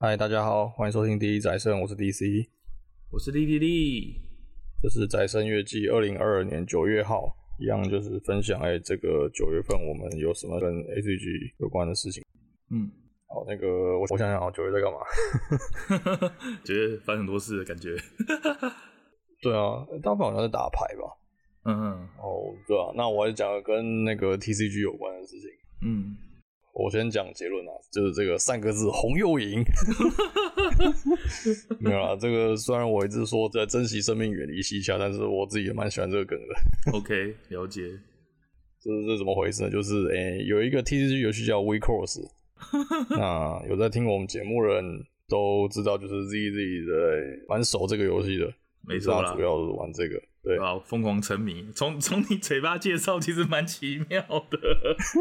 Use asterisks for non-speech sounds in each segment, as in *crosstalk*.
嗨，大家好，欢迎收听第一宅生，我是 DC，我是莉莉莉，这是宅生月季二零二二年九月号，一样就是分享哎，这个九月份我们有什么跟 ACG 有关的事情。嗯，好，那个我我想想啊，九月在干嘛？*laughs* 九月发生很多事的感觉。*laughs* 对啊，大部分好像在打牌吧。嗯嗯。哦，对啊，那我还是讲跟那个 TCG 有关的事情。嗯。我先讲结论啊，就是这个三个字红又赢，没有啦。这个虽然我一直说在珍惜生命，远离西夏，但是我自己也蛮喜欢这个梗的。OK，了解。这是这怎么回事呢？就是诶、欸，有一个 TCG 游戏叫 We Cross，*laughs* 那有在听我们节目的人都知道，就是 ZZ 的蛮熟这个游戏的，没错啦，主要是玩这个。对，疯狂沉迷。从从你嘴巴介绍，其实蛮奇妙的。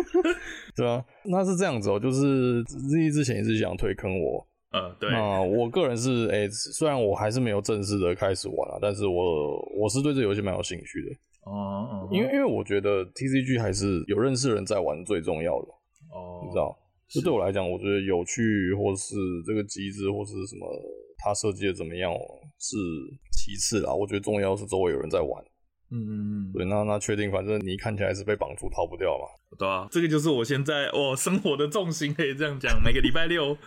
*laughs* 对啊，那是这样子哦、喔，就是 Z 之前一直想推坑我。呃，对。那我个人是，哎、欸，虽然我还是没有正式的开始玩啊，但是我我是对这游戏蛮有兴趣的。哦。因为因为我觉得 TCG 还是有认识人在玩最重要的。哦。你知道？就对我来讲，我觉得有趣或是这个机制或是什么，它设计的怎么样是。其次啦，我觉得重要是周围有人在玩。嗯嗯嗯，对，那那确定，反正你看起来是被绑住，逃不掉嘛。对啊，这个就是我现在我生活的重心，可以这样讲。每个礼拜六，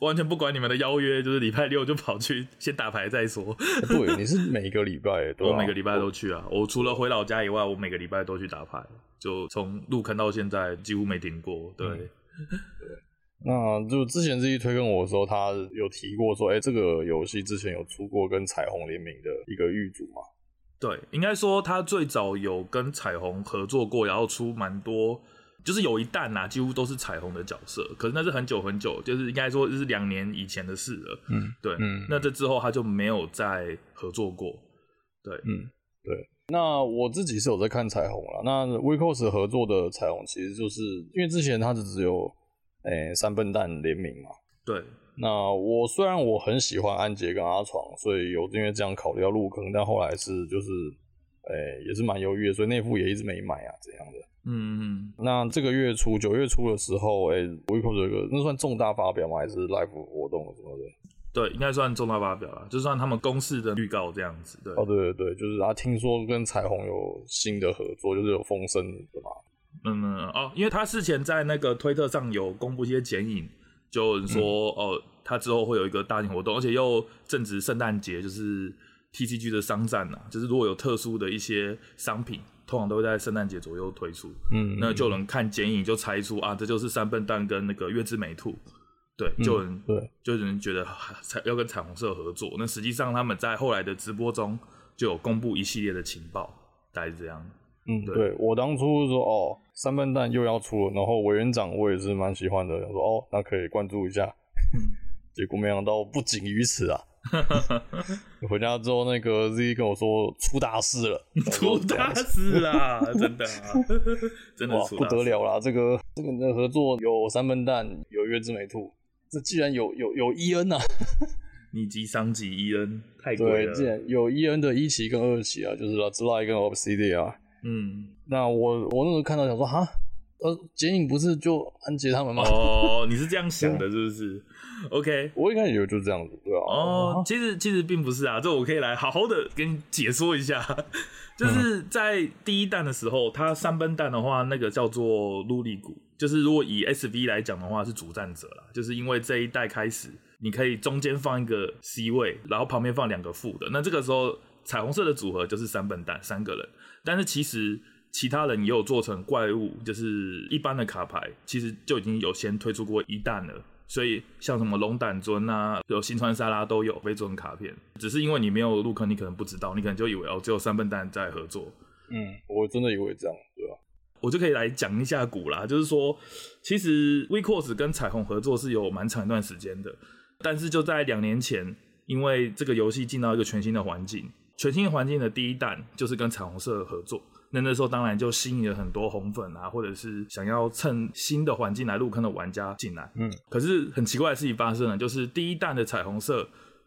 完全不管你们的邀约，就是礼拜六就跑去先打牌再说。对，你是每个礼拜，*laughs* 我每个礼拜都去啊。我除了回老家以外，我每个礼拜都去打牌，就从入坑到现在几乎没停过。对。嗯 *laughs* 那就之前自己推跟我的时候，他有提过说，哎、欸，这个游戏之前有出过跟彩虹联名的一个玉组嘛？对，应该说他最早有跟彩虹合作过，然后出蛮多，就是有一弹呐，几乎都是彩虹的角色。可是那是很久很久，就是应该说是两年以前的事了。嗯，对，嗯，那这之后他就没有再合作过。对，嗯，对。那我自己是有在看彩虹了。那 WIXOSS 合作的彩虹，其实就是因为之前他是只有。诶、欸，三笨蛋联名嘛？对。那我虽然我很喜欢安杰跟阿闯，所以有因为这样考虑要入坑，但后来是就是，诶、欸，也是蛮犹豫的，所以那副也一直没买啊，这样的。嗯嗯。那这个月初九月初的时候，诶、欸，WIXOSS 这个那算重大发表吗？还是 live 活动什么的？对，应该算重大发表了，就算他们公式的预告这样子。对。哦，对对对，就是啊，听说跟彩虹有新的合作，就是有风声的嘛。嗯嗯哦，因为他事前在那个推特上有公布一些剪影，就说、嗯、哦，他之后会有一个大型活动，而且又正值圣诞节，就是 TCG 的商战呐，就是如果有特殊的一些商品，通常都会在圣诞节左右推出。嗯，那就能看剪影就猜出啊，这就是三笨蛋跟那个月之美兔，对，就能、嗯、对，就有人觉得彩要跟彩虹社合作。那实际上他们在后来的直播中就有公布一系列的情报，大概是这样。嗯，对，对我当初说哦，三笨蛋又要出了，然后委员长我也是蛮喜欢的，我说哦，那可以关注一下。嗯、*laughs* 结果没想到不仅于此啊！*laughs* 回家之后，那个 Z 跟我说出大事了，*laughs* 出大事啦，真的啊，真的不得了啦！这个这个的合作有三笨蛋，有月之美兔，这既然有有有伊恩啊，你级商级伊恩太贵了。对，既然有伊恩的一期跟二期啊，就是 Zly 跟 Obsidian 啊。嗯，那我我那时候看到想说哈，呃，剪影不是就安杰他们吗？哦，你是这样想的，*laughs* 是不是？OK，我一开始以为就是这样子，对啊。哦，其实其实并不是啊，这我可以来好好的给你解说一下。就是在第一弹的时候，它三笨蛋的话，那个叫做陆力谷，就是如果以 SV 来讲的话，是主战者啦。就是因为这一代开始，你可以中间放一个 C 位，然后旁边放两个副的，那这个时候彩虹色的组合就是三笨蛋三个人。但是其实其他人也有做成怪物，就是一般的卡牌，其实就已经有先推出过一弹了。所以像什么龙胆尊啊，有新川沙拉都有被做成卡片，只是因为你没有入坑，你可能不知道，你可能就以为哦，只有三笨蛋在合作。嗯，我真的以为这样，对吧？我就可以来讲一下鼓啦，就是说，其实 w e c o s 跟彩虹合作是有蛮长一段时间的，但是就在两年前，因为这个游戏进到一个全新的环境。全新环境的第一弹就是跟彩虹社合作，那那时候当然就吸引了很多红粉啊，或者是想要趁新的环境来入坑的玩家进来。嗯，可是很奇怪的事情发生了，就是第一弹的彩虹色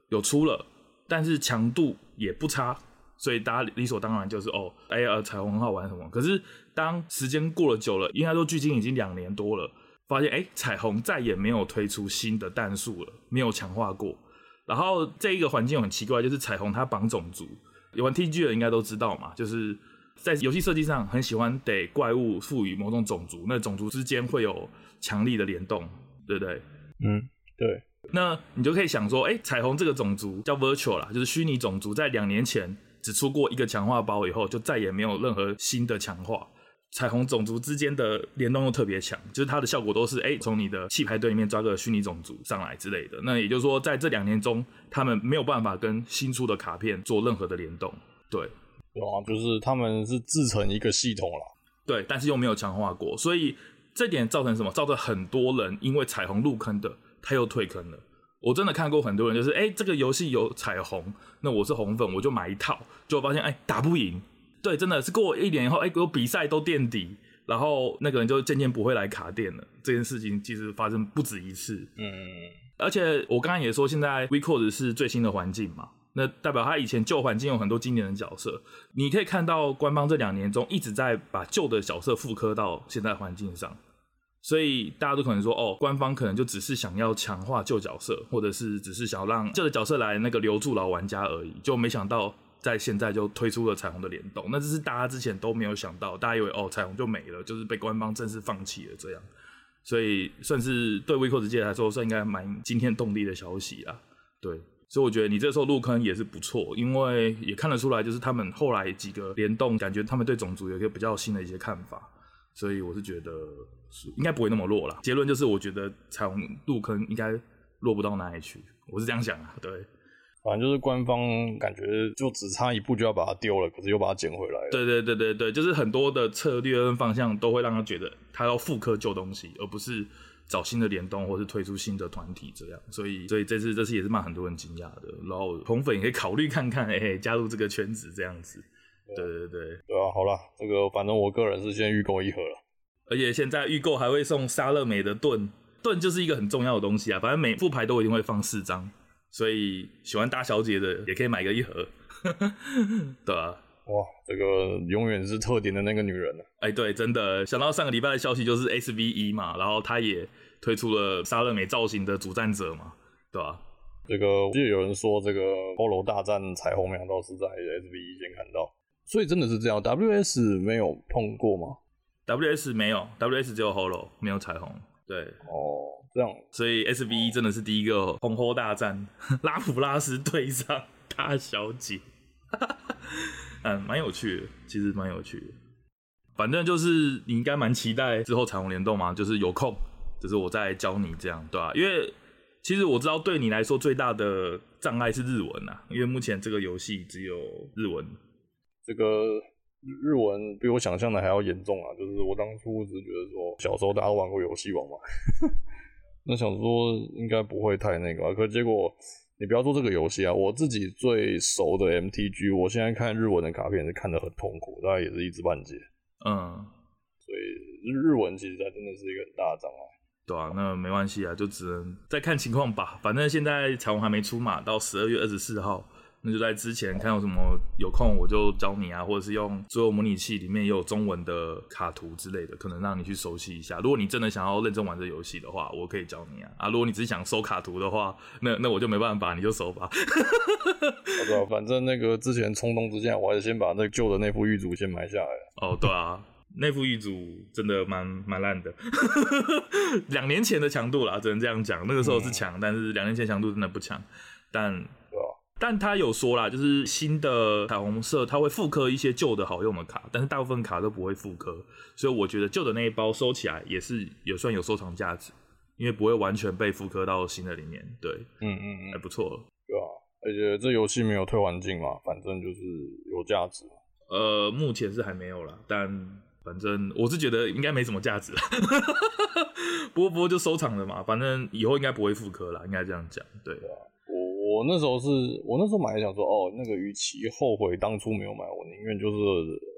有出了，但是强度也不差，所以大家理所当然就是哦，哎呀，彩虹很好玩什么。可是当时间过了久了，应该说距今已经两年多了，发现哎、欸，彩虹再也没有推出新的弹数了，没有强化过。然后这一个环境很奇怪，就是彩虹它绑种族，有玩 TG 的应该都知道嘛，就是在游戏设计上很喜欢给怪物赋予某种种族，那种族之间会有强力的联动，对不对？嗯，对。那你就可以想说，哎、欸，彩虹这个种族叫 Virtual 啦，就是虚拟种族，在两年前只出过一个强化包以后，就再也没有任何新的强化。彩虹种族之间的联动又特别强，就是它的效果都是哎，从、欸、你的弃牌队里面抓个虚拟种族上来之类的。那也就是说，在这两年中，他们没有办法跟新出的卡片做任何的联动。对，有啊，就是他们是自成一个系统了。对，但是又没有强化过，所以这点造成什么？造成很多人因为彩虹入坑的，他又退坑了。我真的看过很多人，就是哎、欸，这个游戏有彩虹，那我是红粉，我就买一套，就发现哎、欸，打不赢。对，真的是过一年以后，哎，有比赛都垫底，然后那个人就渐渐不会来卡店了。这件事情其实发生不止一次。嗯，而且我刚刚也说，现在 WIXOSS 是最新的环境嘛，那代表他以前旧环境有很多经典的角色。你可以看到官方这两年中一直在把旧的角色复刻到现在环境上，所以大家都可能说，哦，官方可能就只是想要强化旧角色，或者是只是想要让旧的角色来那个留住老玩家而已，就没想到。在现在就推出了彩虹的联动，那这是大家之前都没有想到，大家以为哦彩虹就没了，就是被官方正式放弃了这样，所以算是对 we cos 界来说算应该蛮惊天动地的消息啦。对，所以我觉得你这时候入坑也是不错，因为也看得出来就是他们后来几个联动，感觉他们对种族有一个比较新的一些看法，所以我是觉得应该不会那么弱啦。结论就是我觉得彩虹入坑应该弱不到哪里去，我是这样想啊，对。反正就是官方感觉就只差一步就要把它丢了，可是又把它捡回来了。对对对对对，就是很多的策略跟方向都会让他觉得他要复刻旧东西，而不是找新的联动或是推出新的团体这样。所以所以这次这次也是让很多人惊讶的。然后红粉也可以考虑看看，哎、欸，加入这个圈子这样子。对对对对，对啊，好了，这个反正我个人是先预购一盒了，而且现在预购还会送沙乐美的盾，盾就是一个很重要的东西啊。反正每副牌都一定会放四张。所以喜欢大小姐的也可以买个一盒，*laughs* 对啊，哇，这个永远是特点的那个女人呢？哎，对，真的想到上个礼拜的消息就是 SVE 嘛，然后她也推出了莎乐美造型的主战者嘛，对吧？这个我记得有人说这个 Polo 大战彩虹两道是在 SVE 先看到，所以真的是这样，WS 没有碰过吗？WS 没有，WS 只有 Hollow 没有彩虹，对，哦。这种，所以 S V E 真的是第一个红火大战，*laughs* 拉普拉斯对上大小姐，*laughs* 嗯，蛮有趣的，其实蛮有趣的。反正就是你应该蛮期待之后彩虹联动嘛，就是有空，就是我再教你这样，对吧、啊？因为其实我知道对你来说最大的障碍是日文啊，因为目前这个游戏只有日文，这个日文比我想象的还要严重啊。就是我当初只是觉得说，小时候大家都玩过游戏王嘛。*laughs* 那想说应该不会太那个啊，可结果你不要做这个游戏啊，我自己最熟的 MTG，我现在看日文的卡片是看得很痛苦，大概也是一知半解。嗯，所以日文其实它真的是一个很大的障碍。对啊，那没关系啊，就只能再看情况吧。反正现在彩虹还没出嘛，到十二月二十四号。那就在之前看有什么有空我就教你啊，或者是用所有模拟器里面也有中文的卡图之类的，可能让你去熟悉一下。如果你真的想要认真玩这游戏的话，我可以教你啊。啊，如果你只是想收卡图的话，那那我就没办法，你就收吧。好的，反正那个之前冲动之下，我还是先把那旧的那副玉组先买下来。哦，对啊，那副玉组真的蛮蛮烂的，*laughs* 两年前的强度啦，只能这样讲。那个时候是强，嗯，但是两年前强度真的不强，但。但他有说啦，就是新的彩虹色，它会复刻一些旧的好用的卡，但是大部分卡都不会复刻，所以我觉得旧的那一包收起来也是也算有收藏价值，因为不会完全被复刻到新的里面。对，嗯嗯嗯，还不错。对啊，而且这游戏没有退环境嘛，反正就是有价值。呃，目前是还没有啦，但反正我是觉得应该没什么价值啦。*laughs* 不过不过就收藏了嘛，反正以后应该不会复刻了，应该这样讲。对。我那时候是我那时候买想说哦，那个与其后悔当初没有买，我宁愿就是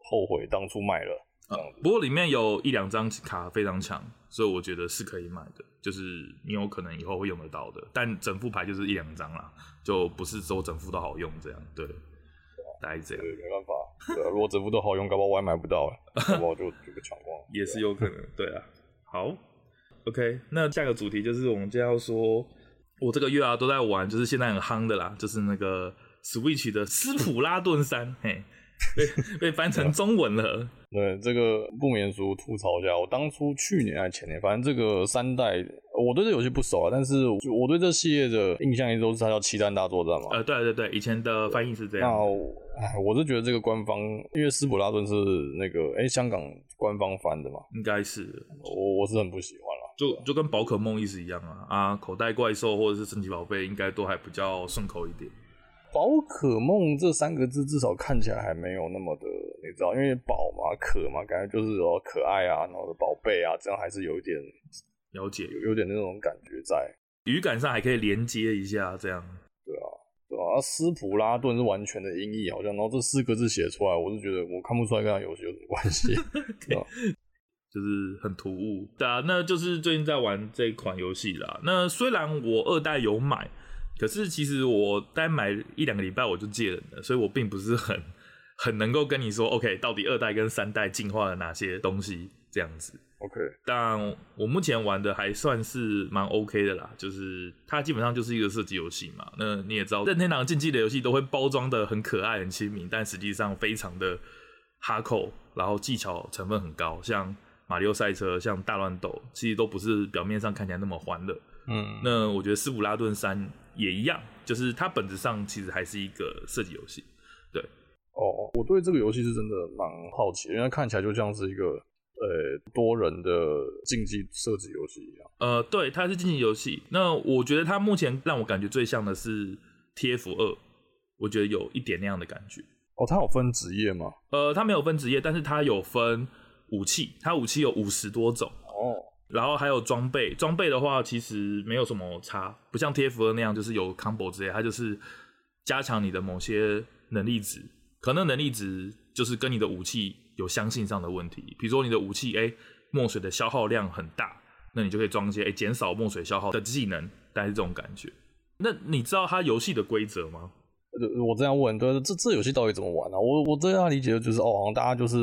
后悔当初买了。啊，不过里面有一两张卡非常强，所以我觉得是可以买的，就是你有可能以后会用得到的。但整副牌就是一两张啦，就不是说整副都好用这样。对，大概这样。对，没办法。对啊，如果整副都好用，搞不好我也买不到，搞不好就就被抢光了。也是有可能。对啊，好。OK，那下个主题就是我们就要说，我这个月啊都在玩，就是现在很夯的啦，就是那个 Switch 的斯普拉顿三，嘿，被被翻成中文了。对，这个不免俗吐槽一下，我当初去年还前年，反正这个三代，我对这游戏不熟啊，但是我对这系列的印象一直都是它叫《七弹大作战》嘛。呃，对对对，以前的翻译是这样。那哎，我是觉得这个官方，因为斯普拉顿是那个哎香港官方翻的嘛，应该是，我我是很不喜欢啦，就就跟宝可梦意思一样啊啊，口袋怪兽或者是神奇宝贝，应该都还比较顺口一点。宝可梦这三个字至少看起来还没有那么的，你知道，因为宝嘛，可嘛，感觉就是哦可爱啊，然后宝贝啊，这样还是有一点了解，有有点那种感觉在，语感上还可以连接一下，这样。对啊，对啊，斯普拉顿是完全的音译，好像，然后这四个字写出来，我是觉得我看不出来跟他游戏有什么关系，*laughs* 对吧？就是很突兀。对啊，那就是最近在玩这一款游戏啦。那虽然我二代有买。可是其实我单买一两个礼拜我就戒了的，所以我并不是很很能够跟你说，OK，到底二代跟三代进化了哪些东西这样子。OK，但我目前玩的还算是蛮 OK 的啦，就是它基本上就是一个射击游戏嘛。那你也知道，任天堂竞技的游戏都会包装的很可爱、很亲民，但实际上非常的哈扣，然后技巧成分很高，像马里奥赛车、像大乱斗，其实都不是表面上看起来那么欢乐。嗯，那我觉得斯普拉顿三。也一样，就是它本质上其实还是一个射击游戏。对，哦，我对这个游戏是真的蛮好奇，因为它看起来就像是一个呃多人的竞技射击游戏一样。呃，对，它是竞技游戏。那我觉得它目前让我感觉最像的是 TF 二，我觉得有一点那样的感觉。哦，它有分职业吗？呃，它没有分职业，但是它有分武器，它武器有五十多种。哦。然后还有装备，装备的话其实没有什么差，不像 TF2 那样就是有 combo 之类，它就是加强你的某些能力值，可能能力值就是跟你的武器有相性上的问题。比如说你的武器，哎，墨水的消耗量很大，那你就可以装一些哎减少墨水消耗的技能，大概是这种感觉。那你知道它游戏的规则吗？我这样问，对，这这游戏到底怎么玩呢、啊？我我这样理解的就是，哦，好像大家就是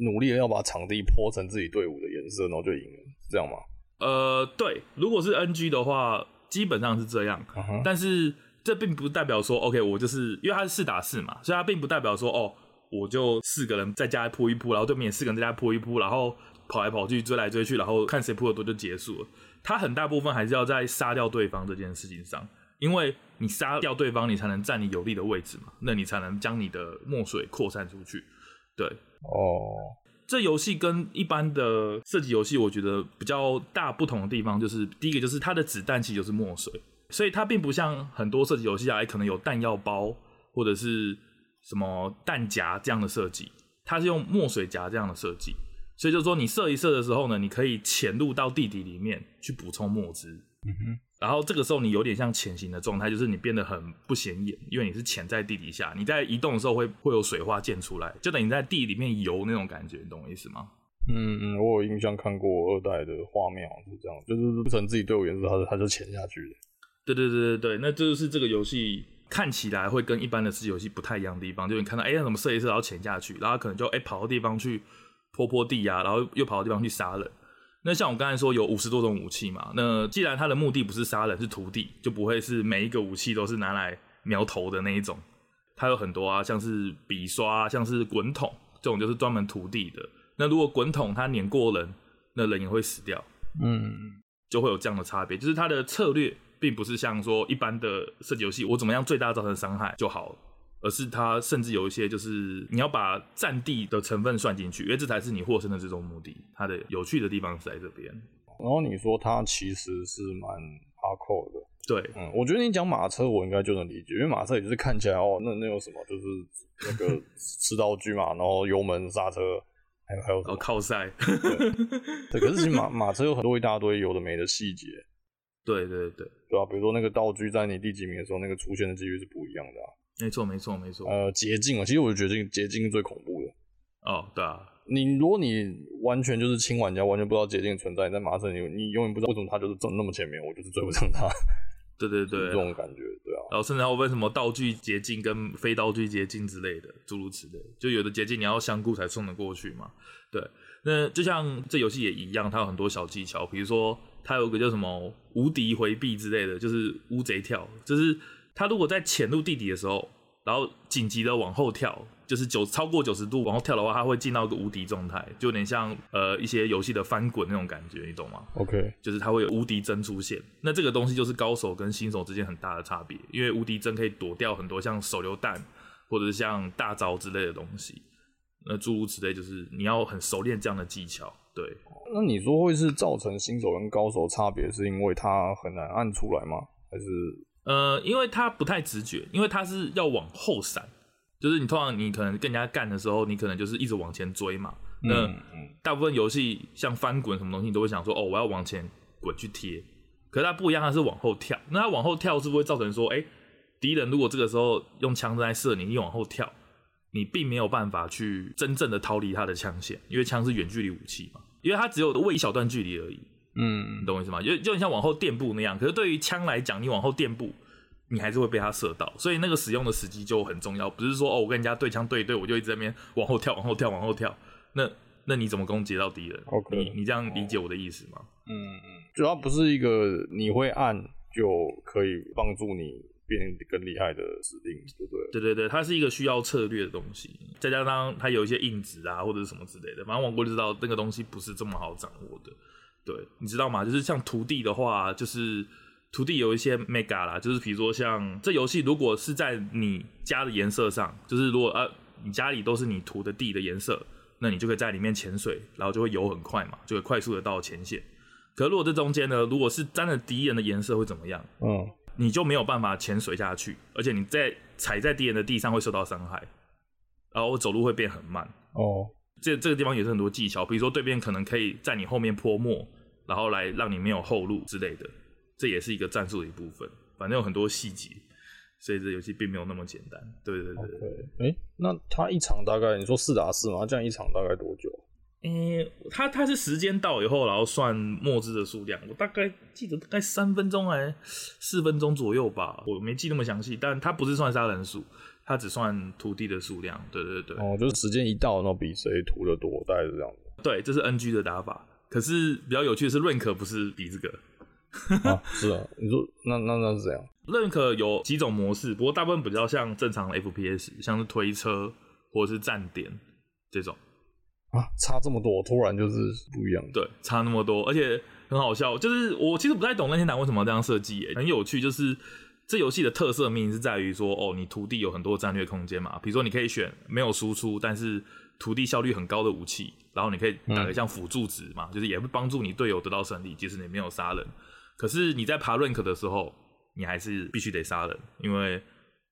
努力的要把场地泼成自己队伍的颜色，然后就赢了，是这样吗？呃，对，如果是 NG 的话，基本上是这样。Uh. 但是这并不代表说，OK，我就是因为它是四打四嘛，所以它并不代表说，哦，我就四个人在家扑一扑，然后对面四个人在家扑一扑，然后跑来跑去追来追去，然后看谁扑的多就结束了。它很大部分还是要在杀掉对方这件事情上。因为你杀掉对方，你才能占你有利的位置嘛，那你才能将你的墨水扩散出去。对，哦、oh.，这游戏跟一般的射击游戏，我觉得比较大不同的地方就是，第一个就是它的子弹其实就是墨水，所以它并不像很多射击游戏啊，可能有弹药包或者是什么弹夹这样的设计，它是用墨水夹这样的设计，所以就是说你射一射的时候呢，你可以潜入到地底里面去补充墨汁。嗯哼。然后这个时候你有点像潜行的状态，就是你变得很不显眼，因为你是潜在地底下。你在移动的时候会会有水花溅出来，就等于在地里面游那种感觉，你懂我意思吗？嗯嗯，我有印象看过二代的画面，是这样，就是不成自己队伍颜色，它它就潜下去的。对对对对对，那这就是这个游戏看起来会跟一般的射击游戏不太一样的地方，就是你看到哎，怎么射一射然后潜下去，然后可能就哎跑到地方去泼泼地啊，然后又跑到地方去杀人。那像我刚才说有五十多种武器嘛，那既然它的目的不是杀人，是涂地，就不会是每一个武器都是拿来瞄头的那一种。它有很多啊，像是笔刷，像是滚筒，这种就是专门涂地的。那如果滚筒它碾过人，那人也会死掉。嗯，就会有这样的差别，就是它的策略并不是像说一般的射击游戏，我怎么样最大造成伤害就好了。而是它甚至有一些，就是你要把占地的成分算进去，因为这才是你获胜的最终目的。它的有趣的地方是在这边。然后你说它其实是蛮哈扣的，对，嗯，我觉得你讲马车我应该就能理解，因为马车也就是看起来哦，那那有什么，就是那个 *laughs* 吃道具嘛，然后油门刹车，还有还有什么靠塞，*laughs* 对，可是其实马马车有很多一大堆有的没的细节，对对对，对啊，比如说那个道具在你第几名的时候，那个出现的几率是不一样的啊。没错，没错，没错。呃，捷径啊，其实我觉得捷径捷径是最恐怖的。哦，对啊。你如果你完全就是轻玩家，完全不知道捷径存在，你在马车你你永远不知道为什么他就是走那么前面，我就是追不上他。*laughs* 对对对，这种感觉，对啊。然后甚至还有分什么道具捷径跟非道具捷径之类的，诸如此类。就有的捷径你要香菇才送得过去嘛。对，那就像这游戏也一样，它有很多小技巧，比如说它有个叫什么无敌回避之类的，就是乌贼跳，就是它如果在潜入地底的时候，然后紧急的往后跳，就是九超过九十度往后跳的话，它会进到一个无敌状态，就有点像呃一些游戏的翻滚那种感觉，你懂吗？OK，就是它会有无敌帧出现，那这个东西就是高手跟新手之间很大的差别，因为无敌帧可以躲掉很多像手榴弹或者是像大招之类的东西，那诸如此类，就是你要很熟练这样的技巧，对。那你说会是造成新手跟高手差别，是因为他很难按出来吗？还是？呃，因为他不太直觉，因为他是要往后闪，就是你通常你可能跟人家干的时候，你可能就是一直往前追嘛。嗯、那大部分游戏像翻滚什么东西，你都会想说，哦，我要往前滚去贴。可是它不一样，它是往后跳。那它往后跳是不是会造成说，哎、欸，敌人如果这个时候用枪在射你，你往后跳，你并没有办法去真正的逃离他的枪线，因为枪是远距离武器嘛。因为它只有位一小段距离而已，嗯，你懂我意思吗？就就像往后垫步那样。可是对于枪来讲，你往后垫步，你还是会被它射到，所以那个使用的时机就很重要。不是说哦，我跟人家对枪对一对，我就一直在那边往后跳、往后跳、往后跳。那那你怎么攻击到敌人？Okay, 你你这样理解我的意思吗？嗯嗯，主要不是一个你会按就可以帮助你。变更厉害的指令，对不对？对对对，它是一个需要策略的东西，再加上它有一些硬值啊，或者是什么之类的。反正网国就知道那个东西不是这么好掌握的。对，你知道吗？就是像涂地的话，就是涂地有一些 mega 啦，就是比如说像这游戏，如果是在你家的颜色上，就是如果呃你家里都是你涂的地的颜色，那你就可以在里面潜水，然后就会游很快嘛，就会快速的到前线。可如果这中间呢，如果是沾了敌人的颜色会怎么样？嗯。你就没有办法潜水下去，而且你在踩在敌人的地上会受到伤害，然后走路会变很慢。哦，这这个地方也是很多技巧，比如说对面可能可以在你后面泼墨，然后来让你没有后路之类的，这也是一个战术的一部分。反正有很多细节，所以这游戏并没有那么简单。对对对。哎、欸，那他一场大概你说四打四嘛？这样一场大概多久？诶、欸，他他是时间到以后，然后算墨汁的数量。我大概记得大概三分钟还四分钟左右吧，我没记那么详细。但他不是算杀人数，他只算土地的数量。对对对。哦，就是时间一到，然后比谁涂的多，大概是这样子。对，这是 NG 的打法。可是比较有趣的是，Rank 不是比这个。*laughs* 啊，是啊。你说那那那是怎样？Rank 有几种模式，不过大部分比较像正常的 FPS，像是推车或者是站点这种。啊，差这么多，突然就是不一样。对，差那么多，而且很好笑。就是我其实不太懂任天堂为什么要这样设计，哎，很有趣。就是这游戏的特色命是在于说，哦，你徒弟有很多战略空间嘛。比如说，你可以选没有输出，但是徒弟效率很高的武器，然后你可以打个像辅助值嘛，嗯、就是也会帮助你队友得到胜利，即使你没有杀人。可是你在爬 rank 的时候，你还是必须得杀人，因为。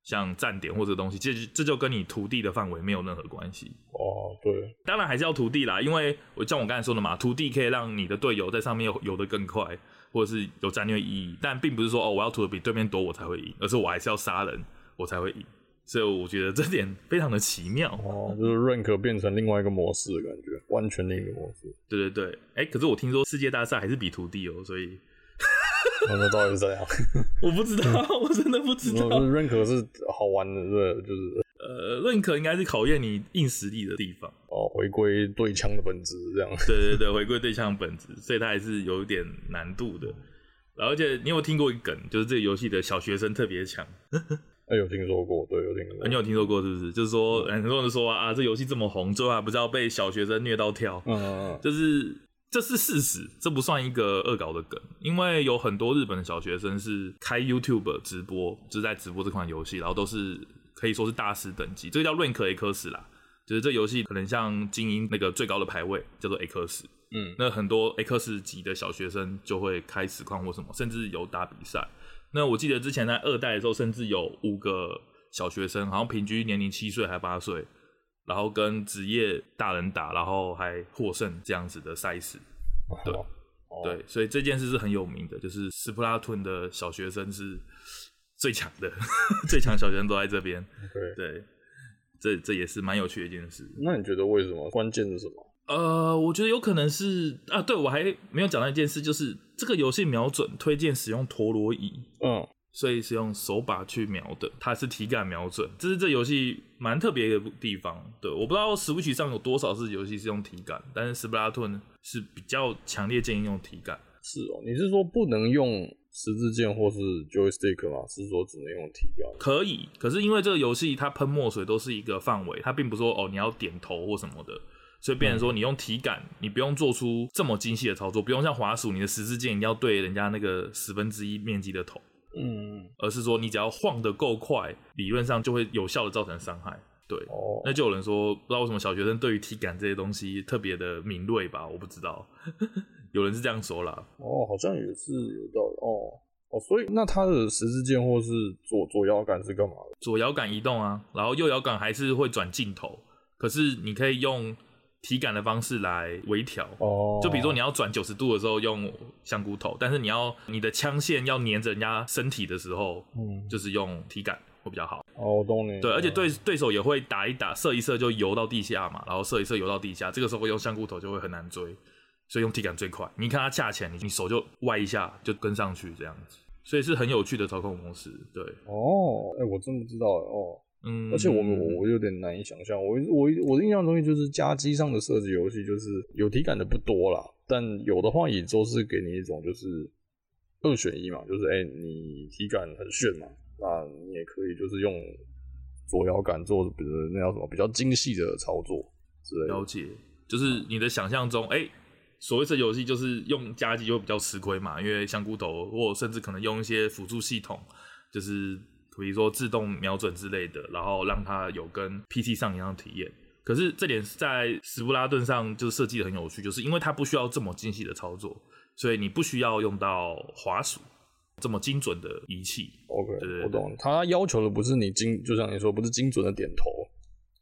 像站点或者东西，这这就跟你涂地的范围没有任何关系。哦，对，当然还是要涂地啦，因为我像我刚才说的嘛，涂地可以让你的队友在上面游得更快，或者是有战略意义。但并不是说哦，我要涂的比对面多我才会赢，而是我还是要杀人我才会赢。所以我觉得这点非常的奇妙。哦，就是 rank 变成另外一个模式的感觉，完全另一个模式。对对对，哎、欸，可是我听说世界大赛还是比涂地哦，所以。*laughs* 那到底是怎样？*laughs* 我不知道，*laughs* 我真的不知道。认可是好玩的，对，就是呃，认可应该是考验你硬实力的地方。哦，回归对枪的本质，这样。对对对，回归对枪的本质，所以它还是有点难度的。而且你有听过一个梗，就是这个游戏的小学生特别强。哎、欸，有听说过，对，有听说过。你有听说过是不是？就是说，很多人说啊，这游戏这么红，最后还不知道被小学生虐到跳。嗯嗯嗯，就是。这是事实，这不算一个恶搞的梗，因为有很多日本的小学生是开 YouTube 直播，就是在直播这款游戏，然后都是可以说是大师等级，这个叫 Rank X 啦，就是这游戏可能像精英那个最高的排位叫做 X，嗯，那很多 X 级的小学生就会开实况或什么，甚至有打比赛。那我记得之前在二代的时候，甚至有五个小学生，好像平均年龄七岁还八岁。然后跟职业大人打，然后还获胜这样子的赛事，对、哦哦、对，所以这件事是很有名的，就是斯普拉顿的小学生是最强的，*laughs* 最强小学生都在这边。对，这这也是蛮有趣的一件事。那你觉得为什么？关键是什么？呃，我觉得有可能是啊，对，我还没有讲到一件事，就是这个游戏瞄准推荐使用陀螺仪。嗯。所以是用手把去瞄的，它是体感瞄准，这是这游戏蛮特别的地方。对，我不知道 Switch 上有多少是游戏是用体感，但是 Splatoon 是比较强烈建议用体感。是哦，你是说不能用十字键或是 joystick 吗？是说只能用体感？可以，可是因为这个游戏它喷墨水都是一个范围，它并不是说哦你要点头或什么的，所以变成说你用体感，你不用做出这么精细的操作，不用像滑鼠，你的十字键一定要对人家那个十分之一面积的头，嗯，而是说你只要晃得够快，理论上就会有效的造成伤害。对，哦，那就有人说不知道为什么小学生对于体感这些东西特别的敏锐吧？我不知道，*laughs* 有人是这样说啦。哦，好像也是有道理哦。哦，所以那它的十字键或是左左摇杆是干嘛的？左摇杆移动啊，然后右摇杆还是会转镜头，可是你可以用体感的方式来微调。哦，就比如说你要转九十度的时候用香菇头，但是你要你的枪线要粘着人家身体的时候，嗯，就是用体感。会比较好哦，我懂你。对，而且对对手也会打一打，射一射就游到地下嘛，然后射一射游到地下，这个时候用香菇头就会很难追，所以用体感最快。你看他恰前，你你手就歪一下就跟上去这样子，所以是很有趣的操控模式。对，哦，哎、欸，我真不知道哦，嗯，而且我我我有点难以想象，我我我的印象中就是家机上的射击游戏就是有体感的不多啦，但有的话也都是给你一种就是二选一嘛，就是哎、欸，你体感很炫嘛。那你也可以就是用左摇杆做，比如那叫什么比较精细的操作之类的。了解，就是你的想象中，哎、欸，所谓的游戏就是用家机就会比较吃亏嘛，因为香菇头或甚至可能用一些辅助系统，就是比如说自动瞄准之类的，然后让它有跟 PC 上一样的体验。可是这点在史布拉顿上就设计的很有趣，就是因为它不需要这么精细的操作，所以你不需要用到滑鼠。这么精准的仪器，OK，对对对，我懂。他要求的不是你精，就像你说，不是精准的点头，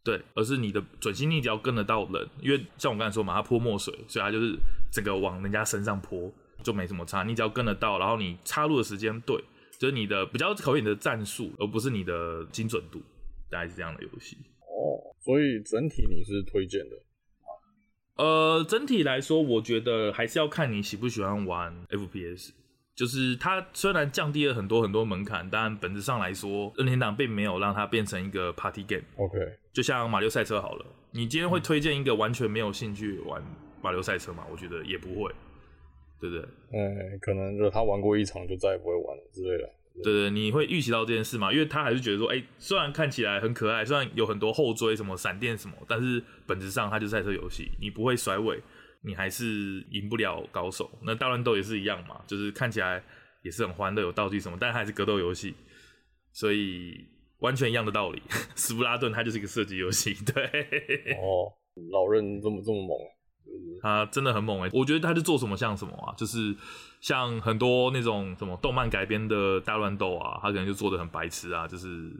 对，而是你的准心，你只要跟得到人。因为像我刚才说嘛，他泼墨水，所以他就是整个往人家身上泼，就没什么差。你只要跟得到，然后你插入的时间对，就是你的比较考验你的战术，而不是你的精准度，大概是这样的游戏。哦，所以整体你是推荐的？呃，整体来说，我觉得还是要看你喜不喜欢玩 FPS。就是它虽然降低了很多很多门槛，但本质上来说，任天堂并没有让它变成一个 party game。OK，就像马六赛车好了，你今天会推荐一个完全没有兴趣玩马六赛车吗？我觉得也不会，对不对？嗯，可能就他玩过一场就再也不会玩了之类的。对对，你会预期到这件事吗？因为他还是觉得说，哎、欸，虽然看起来很可爱，虽然有很多后追什么闪电什么，但是本质上它就是赛车游戏，你不会甩尾。你还是赢不了高手，那大乱斗也是一样嘛，就是看起来也是很欢乐，有道具什么，但还是格斗游戏，所以完全一样的道理。*laughs* 斯普拉顿它就是一个射击游戏，对。哦，老任这么这么猛，他真的很猛哎，我觉得他是做什么像什么啊，就是像很多那种什么动漫改编的大乱斗啊，他可能就做的很白痴啊，就是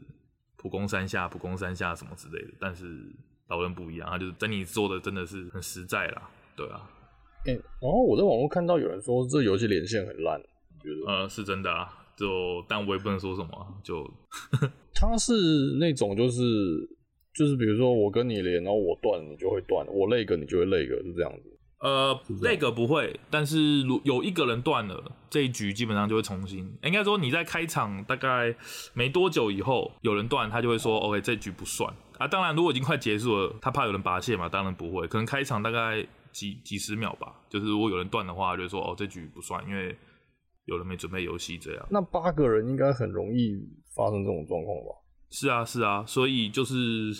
普攻三下、普攻三下什么之类的，但是老人不一样，他就是等你做的真的是很实在啦。对啊，哎、欸，然后我在网络看到有人说这游戏连线很烂，觉得？呃是真的啊，就但我也不能说什么，就 *laughs* 他是那种就是就是比如说我跟你连，然后我断你就会断，我累个你就会累个是这样子。呃，lag 不会，但是如有一个人断了，这一局基本上就会重新。应该说你在开场大概没多久以后，有人断，他就会说、哦、OK 这局不算啊。当然如果已经快结束了，他怕有人拔线嘛，当然不会，可能开场大概。几几十秒吧，就是如果有人断的话，就说哦这局不算，因为有人没准备游戏这样。那八个人应该很容易发生这种状况吧？是啊是啊，所以就是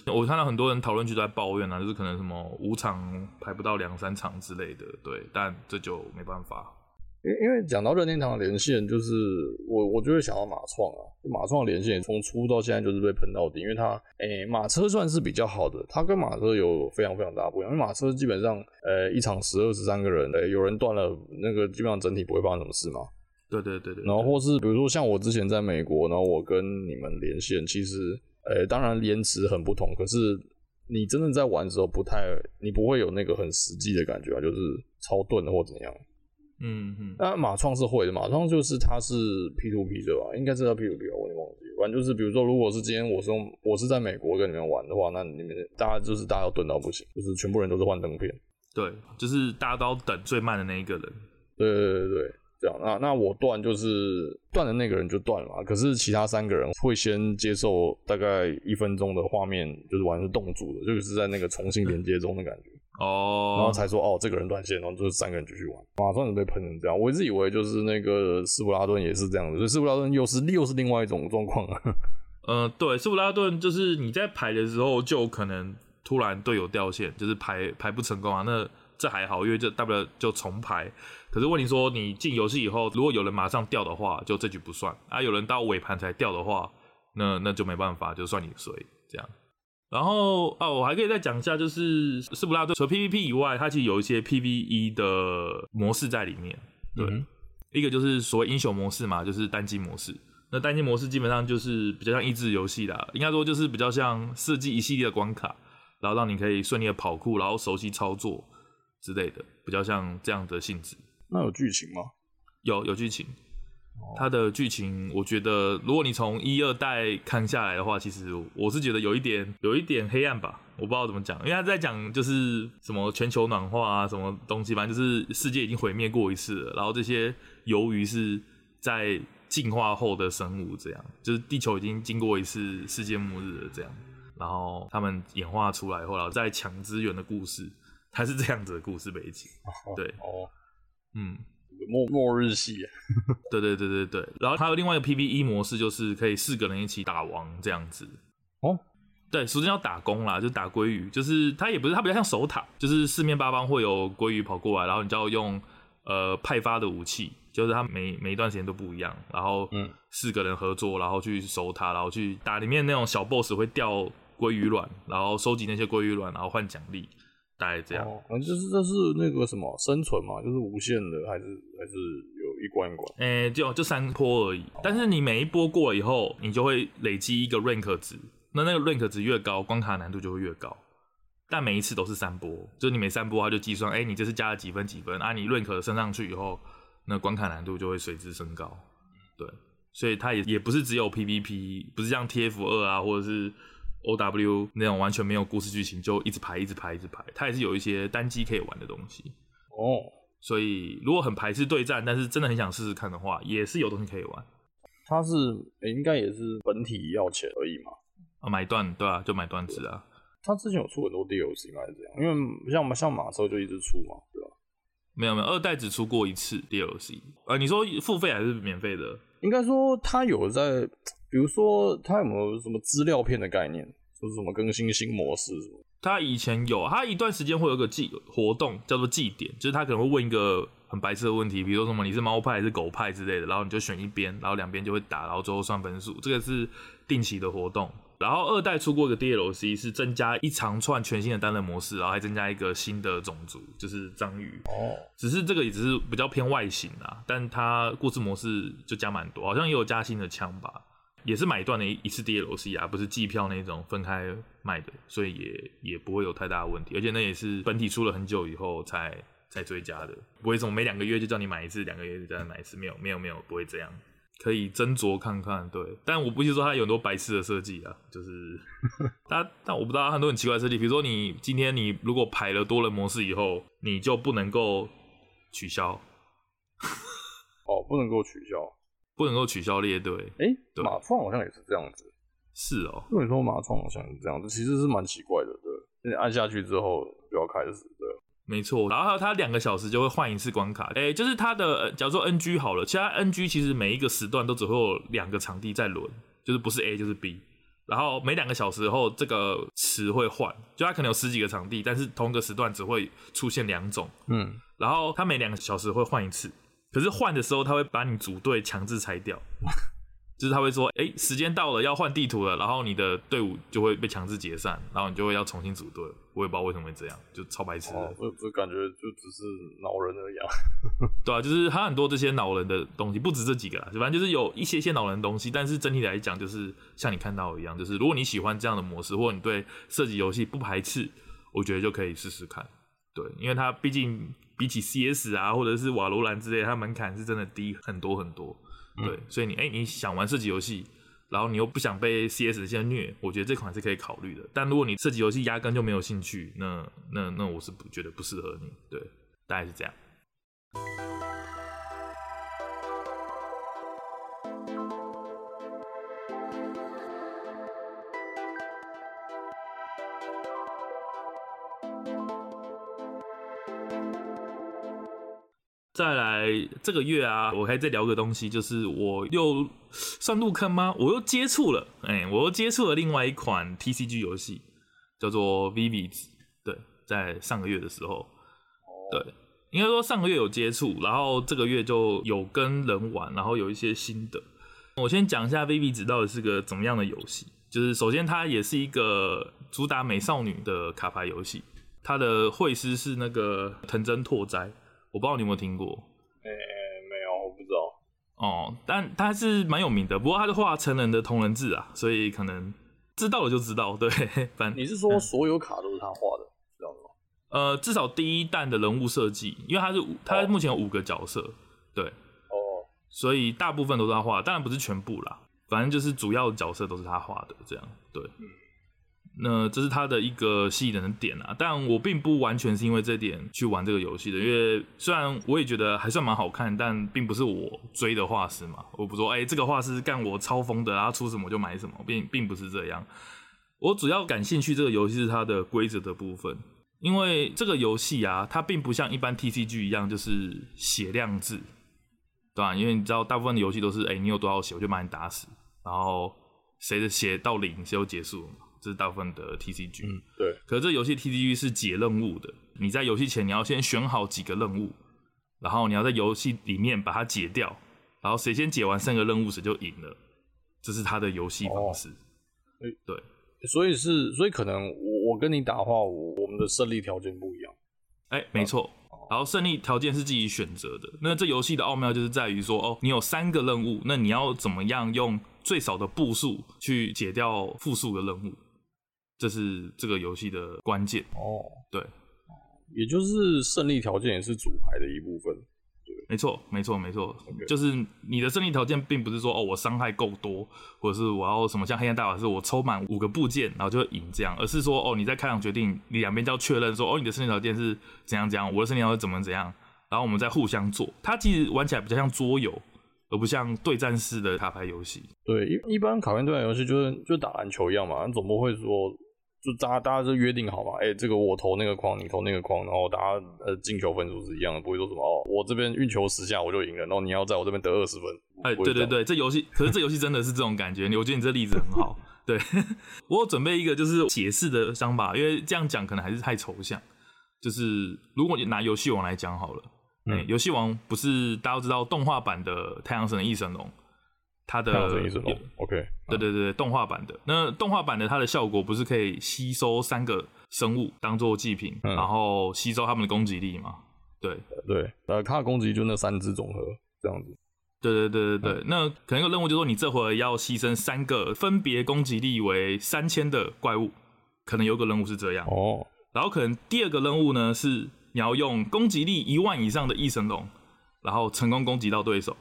我看到很多人讨论区都在抱怨啊，就是可能什么五场排不到两三场之类的，对，但这就没办法。因因为讲到任天堂的连线，就是我我就会想到马创啊，马创的连线从出到现在就是被喷到底，因为它诶、马车算是比较好的，它跟马车有非常非常大不一样，因为马车基本上呃、一场十二十三个人，诶、欸、有人断了，那个基本上整体不会发生什么事嘛。对对对对。然后或是比如说像我之前在美国，然后我跟你们连线，其实诶、欸、当然延迟很不同，可是你真的在玩的时候不太，你不会有那个很实际的感觉啊，就是超钝的或怎样。嗯嗯，那马创是会的，马创就是它是 P to P 对吧？应该是叫 P to P 吧，我也忘记。反正就是比如说，如果是今天我是用我是在美国跟你们玩的话，那你们大家就是大家要蹲到不行，就是全部人都是幻灯片。对，就是大家都要等最慢的那一个人。对对对对，这样。那那我断就是断的那个人就断了嘛，可是其他三个人会先接受大概一分钟的画面，就是完全是冻住的，就是在那个重新连接中的感觉。哦，然后才说哦，这个人断线，然后就是三个人继续玩。马上就被喷成这样，我一直以为就是那个斯普拉顿也是这样子，所以斯普拉顿又是又是另外一种状况啊。*laughs* 呃，对，斯普拉顿就是你在排的时候就可能突然队友掉线，就是排排不成功啊。那这还好，因为这大不了就重排。可是问题说你进游戏以后，如果有人马上掉的话，就这局不算啊。有人到尾盘才掉的话，那那就没办法，就算你衰这样。然后啊，我还可以再讲一下，就是斯普拉顿除了 PVP 以外，它其实有一些 PVE 的模式在里面。对，一个就是所谓英雄模式嘛，就是单机模式。那单机模式基本上就是比较像益智游戏啦，应该说就是比较像设计一系列的关卡，然后让你可以顺利的跑酷，然后熟悉操作之类的，比较像这样的性质。那有剧情吗？有有剧情，它的剧情我觉得，如果你从一二代看下来的话，其实我是觉得有一点有一点黑暗吧，我不知道怎么讲，因为他在讲就是什么全球暖化啊，什么东西，反正就是世界已经毁灭过一次了，然后这些鱿鱼是在。进化后的生物，这样就是地球已经经过一次世界末日了，这样，然后他们演化出来后，然后再抢资源的故事，它是这样子的故事背景。哦、对，哦，嗯，末末日系，*laughs* 对对对对对。然后还有另外一个 PVE 模式，就是可以四个人一起打王这样子。哦，对，首先要打工啦，就打鲑鱼，就是它也不是，它比较像守塔，就是四面八方会有鲑鱼跑过来，然后你就要用呃派发的武器。就是它每每一段时间都不一样，然后四个人合作，然后去守塔，然后去打里面那种小 boss 会掉鲑鱼卵，然后收集那些鲑鱼卵，然后换奖励，大概这样。反正就是这是那个什么生存嘛，就是无限的，还是还是有一关一关？哎、欸，就就三波而已。但是你每一波过了以后，你就会累积一个 rank 值，那那个 rank 值越高，关卡难度就会越高。但每一次都是三波，就是你每三波它就计算，哎、欸，你这次加了几分几分啊？你 rank 升上去以后。那关卡难度就会随之升高，对，所以它也也不是只有 PVP，不是像 TF 二啊，或者是 OW 那种完全没有故事剧情就一直排一直排一直排，它也是有一些单机可以玩的东西哦。所以如果很排斥对战，但是真的很想试试看的话，也是有东西可以玩。它是、欸、应该也是本体要钱而已嘛？啊，买断对啊，就买断制啊。它之前有出很多 DLC，应该是这样，因为像像马车就一直出嘛，对吧？没有没有，二代只出过一次 DLC。呃，你说付费还是免费的？应该说他有在，比如说他有没有什么资料片的概念，就是什么更新新模式什么？他以前有，他一段时间会有个祭活动，叫做祭典，就是他可能会问一个很白色的问题，比如说什么你是猫派还是狗派之类的，然后你就选一边，然后两边就会打，然后最后算分数。这个是定期的活动。然后二代出过一个 DLC，是增加一长串全新的单人模式，然后还增加一个新的种族，就是章鱼。哦，只是这个也只是比较偏外形啊，但它故事模式就加蛮多，好像也有加新的枪吧，也是买断的一次 DLC 啊，不是季票那种分开卖的，所以也也不会有太大的问题。而且那也是本体出了很久以后才才追加的，不会说每两个月就叫你买一次，两个月就叫你买一次，没有没有没有，不会这样。可以斟酌看看，对，但我不是说它有很多白痴的设计啊，就是 *laughs* 它，但我不知道它很多很奇怪的设计，比如说你今天你如果排了多人模式以后，你就不能够取消，哦，不能够取消，不能够取消列队，哎、欸，对，马创好像也是这样子，是哦，因为你说马创好像是这样子，其实是蛮奇怪的，对，你按下去之后就要开始，对。没错，然后还有它两个小时就会换一次关卡，哎，就是它的，假如说 NG 好了，其他 NG 其实每一个时段都只会有两个场地在轮，就是不是 A 就是 B，然后每两个小时后这个词会换，就它可能有十几个场地，但是同一个时段只会出现两种，嗯，然后它每两个小时会换一次，可是换的时候它会把你组队强制拆掉。就是他会说，哎、欸，时间到了，要换地图了，然后你的队伍就会被强制解散，然后你就会要重新组队。我也不知道为什么会这样，就超白痴的。哦，我就感觉就只是恼人而已。*laughs* 对啊，就是他很多这些恼人的东西，不止这几个啦，反正就是有一些些恼人的东西。但是整体来讲，就是像你看到一样，就是如果你喜欢这样的模式，或者你对射击游戏不排斥，我觉得就可以试试看。对，因为它毕竟比起 CS 啊，或者是瓦罗兰之类，它门槛是真的低很多很多。对，所以你哎、你想玩射击游戏，然后你又不想被 CS 先虐，我觉得这款是可以考虑的。但如果你射击游戏压根就没有兴趣，那那那我是不觉得不适合你。对，大概是这样。再来这个月啊，我还再聊个东西，就是我又算入坑吗？我又接触了，哎、我又接触了另外一款 TCG 游戏，叫做 Vivid。对，在上个月的时候，对，应该说上个月有接触，然后这个月就有跟人玩，然后有一些心得。我先讲一下 Vivid 到底是个怎么样的游戏，就是首先它也是一个主打美少女的卡牌游戏。它的绘师是那个藤真拓哉，我不知道你有没有听过。哎、欸，没有，我不知道。哦，但他是蛮有名的，不过他是画成人的同人志啊，所以可能知道了就知道。对，反正你是说所有卡都是他画的，知道吗？呃，至少第一弹的人物设计，因为他是他目前有五个角色，哦、对，哦，所以大部分都是他画的，当然不是全部啦，反正就是主要角色都是他画的，这样，对。嗯那这是他的一个吸引人的点啊，但我并不完全是因为这点去玩这个游戏的，因为虽然我也觉得还算蛮好看，但并不是我追的画师嘛。我不说，哎、这个画师干我超疯的，然后出什么就买什么，并并不是这样。我主要感兴趣这个游戏是它的规则的部分，因为这个游戏啊，它并不像一般 TCG 一样就是血量制，对吧？因为你知道，大部分的游戏都是，哎、你有多少血，我就把你打死，然后谁的血到零，谁就结束。这是大部分的 TCG，嗯，对。可是这游戏 TCG 是解任务的，你在游戏前你要先选好几个任务，然后你要在游戏里面把它解掉，然后谁先解完三个任务谁就赢了，这是它的游戏方式。哎、哦，对，所以是，所以可能我我跟你打的话，我我们的胜利条件不一样。哎，没错。然后胜利条件是自己选择的。那这游戏的奥妙就是在于说，哦，你有三个任务，那你要怎么样用最少的步数去解掉复数的任务？这是这个游戏的关键哦，对，也就是胜利条件也是主牌的一部分，对，没错，没错，没错.就是你的胜利条件并不是说哦我伤害够多，或者是我要什么像黑暗大法师我抽满五个部件然后就会赢这样，而是说哦你在开场决定，你两边就要确认说哦你的胜利条件是怎样怎样，我的胜利条件怎么怎样，然后我们再互相做，它其实玩起来比较像桌游，而不像对战式的卡牌游戏。对，一一般卡牌对战游戏就是就打篮球一样嘛，你总不会说。就大家大家就约定好嘛，哎、欸，这个我投那个框，你投那个框，然后大家呃进球分数是一样的，不会说什么哦，我这边运球十下我就赢了，然后你要在我这边得二十分。哎、欸，对对对，这游戏，可是这游戏真的是这种感觉，*laughs* 我觉得你这例子很好。*laughs* 对，*laughs* 我有准备一个就是解释的想法，因为这样讲可能还是太抽象。就是如果你拿游戏王来讲好了，哎、嗯，游戏王不是大家都知道动画版的太阳神的异神龙。它的 OK，对对对，动画版的那动画版的它的效果不是可以吸收三个生物当做祭品，嗯，然后吸收他们的攻击力吗？对对，呃，它的攻击力就那三只总和这样子。对对对对对，嗯，那可能一个任务就是说你这回要牺牲三个分别攻击力为三千的怪物，可能有个任务是这样哦。然后可能第二个任务呢是你要用攻击力一万以上的异神龙，然后成功攻击到对手，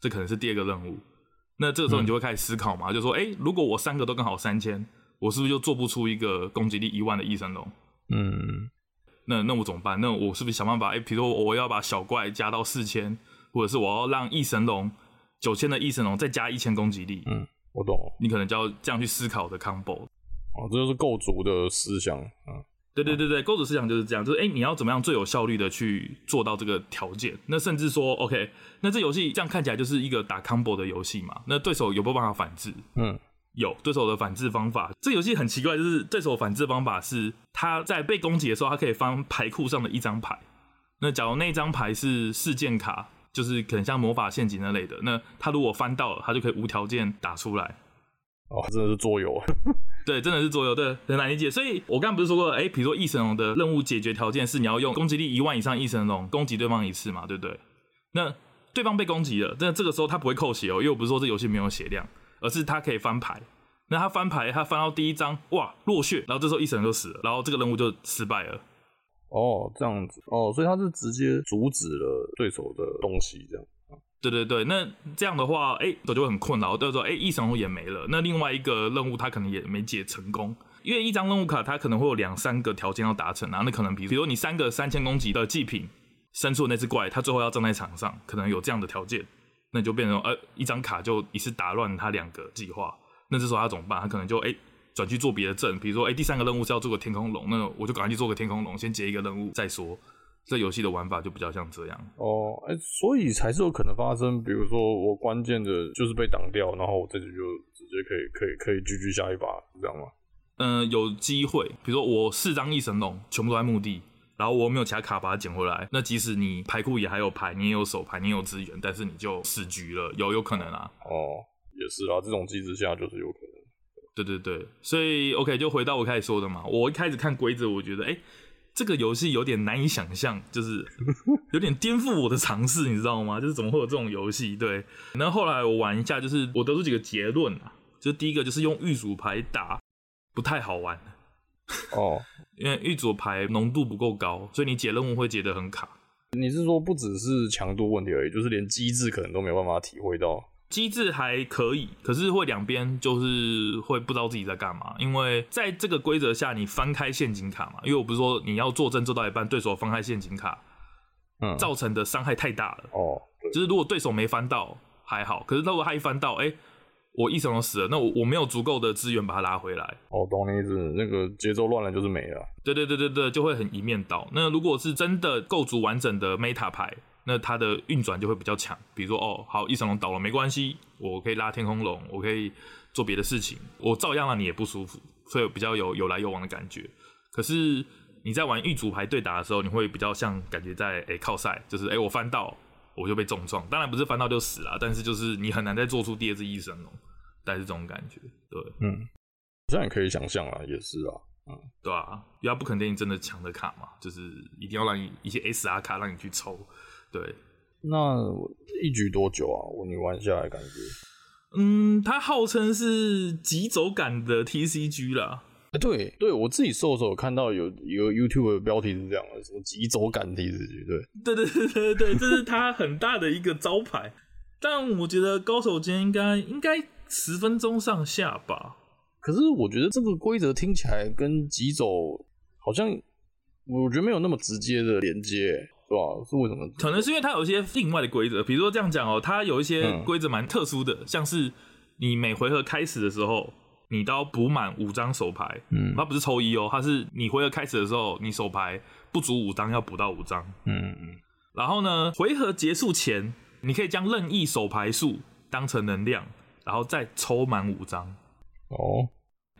这可能是第二个任务。那这个时候你就会开始思考嘛，嗯、就说，哎、欸，如果我三个都刚好三千，我是不是就做不出一个攻击力一万的异神龙？嗯，那那我怎么办？那我是不是想办法？哎、欸，比如说我要把小怪加到四千，或者是我要让异神龙九千的异神龙再加一千攻击力？嗯，我懂。你可能就要这样去思考的 combo。哦，这就是构筑的思想。嗯。对对对对，构筑思想就是这样，就是哎，你要怎么样最有效率的去做到这个条件？那甚至说，OK，那这游戏这样看起来就是一个打 combo 的游戏嘛？那对手有没有办法反制？嗯，有对手的反制方法。这游戏很奇怪，就是对手反制方法是他在被攻击的时候，他可以翻牌库上的一张牌。那假如那张牌是事件卡，就是可能像魔法陷阱那类的，那他如果翻到了，他就可以无条件打出来。哦，真的是桌游。*laughs* 对，真的是桌游，对，很难理解。所以我刚刚不是说过，哎，比如说异神龙的任务解决条件是你要用攻击力一万以上异神龙攻击对方一次嘛，对不对？那对方被攻击了，那这个时候他不会扣血哦，因为我不是说这游戏没有血量，而是他可以翻牌。那他翻牌，他翻到第一张，哇，落血，然后这时候异神龙就死了，然后这个任务就失败了。哦，这样子，哦，所以他是直接阻止了对手的东西，这样。对对对，那这样的话，哎，我就很困扰。就是说，哎，异神龙也没了，那另外一个任务他可能也没解成功，因为一张任务卡它可能会有两三个条件要达成啊。那可能比如，比如你三个三千攻击的祭品生出那只怪，它最后要站在场上，可能有这样的条件，那就变成呃一张卡就一次打乱他两个计划。那这时候他怎么办？他可能就哎转去做别的阵，比如说哎第三个任务是要做个天空龙，那我就赶快去做个天空龙，先结一个任务再说。这游戏的玩法就比较像这样。哦，哎、欸，所以才是有可能发生，比如说我关键的就是被挡掉，然后我这局就直接可以可以可以继续下一把，是这样吗？嗯、呃，有机会，比如说我四张一神龙全部都在墓地，然后我没有其他卡把它捡回来，那即使你牌库也还有牌，你也有手牌，你也有资源，但是你就死局了，有有可能啊。哦，也是啊，这种机制下就是有可能。对对对，所以 OK，就回到我开始说的嘛，我一开始看规则，我觉得哎。欸这个游戏有点难以想象，就是 *laughs* 有点颠覆我的尝试，你知道吗？就是怎么会有这种游戏？对，然后后来我玩一下，就是我得出几个结论啊。就第一个就是用玉组牌打不太好玩哦，*laughs* 因为玉组牌浓度不够高，所以你解任务会解得很卡。你是说不只是强度问题而已，就是连机制可能都没有办法体会到。机制还可以，可是会两边就是会不知道自己在干嘛，因为在这个规则下，你翻开陷阱卡嘛，因为我不是说你要坐镇做到一半，对手翻开陷阱卡，嗯，造成的伤害太大了哦。就是如果对手没翻到还好，可是如果他一翻到，哎、欸，我异神龙死了，那我我没有足够的资源把他拉回来。哦，懂你意思，那个节奏乱了就是没了。对对对对对，就会很一面倒。那如果是真的构筑完整的 meta 牌。那它的运转就会比较强，比如说哦，好，异神龙倒了没关系，我可以拉天空龙，我可以做别的事情，我照样让你也不舒服，所以比较有有来有往的感觉。可是你在玩御主牌对打的时候，你会比较像感觉在诶、欸、靠赛，就是诶、欸、我翻到我就被重创，当然不是翻到就死了，但是就是你很难再做出第二只异神龙，带是这种感觉，对，嗯，这样也可以想象啊，也是啊，嗯，对啊，因为不肯定你真的强的卡嘛，就是一定要让你一些 SR 卡让你去抽。对，那一局多久啊？我你玩下来感觉，嗯，它号称是急走感的 TCG 啦。对，对我自己搜的时候看到有有 YouTube 的标题是这样的，什么急走感 TCG，对，对对对对对，这是它很大的一个招牌。但我觉得高手间应该应该十分钟上下吧。可是我觉得这个规则听起来跟急走好像，我觉得没有那么直接的连接。对啊，是为什么？可能是因为它有一些另外的规则，比如说这样讲哦、喔，它有一些规则蛮特殊的，嗯、像是你每回合开始的时候，你都要补满五张手牌，嗯，它不是抽一哦、喔，它是你回合开始的时候，你手牌不足五张要补到五张，嗯嗯，然后呢，回合结束前，你可以将任意手牌数当成能量，然后再抽满五张，哦，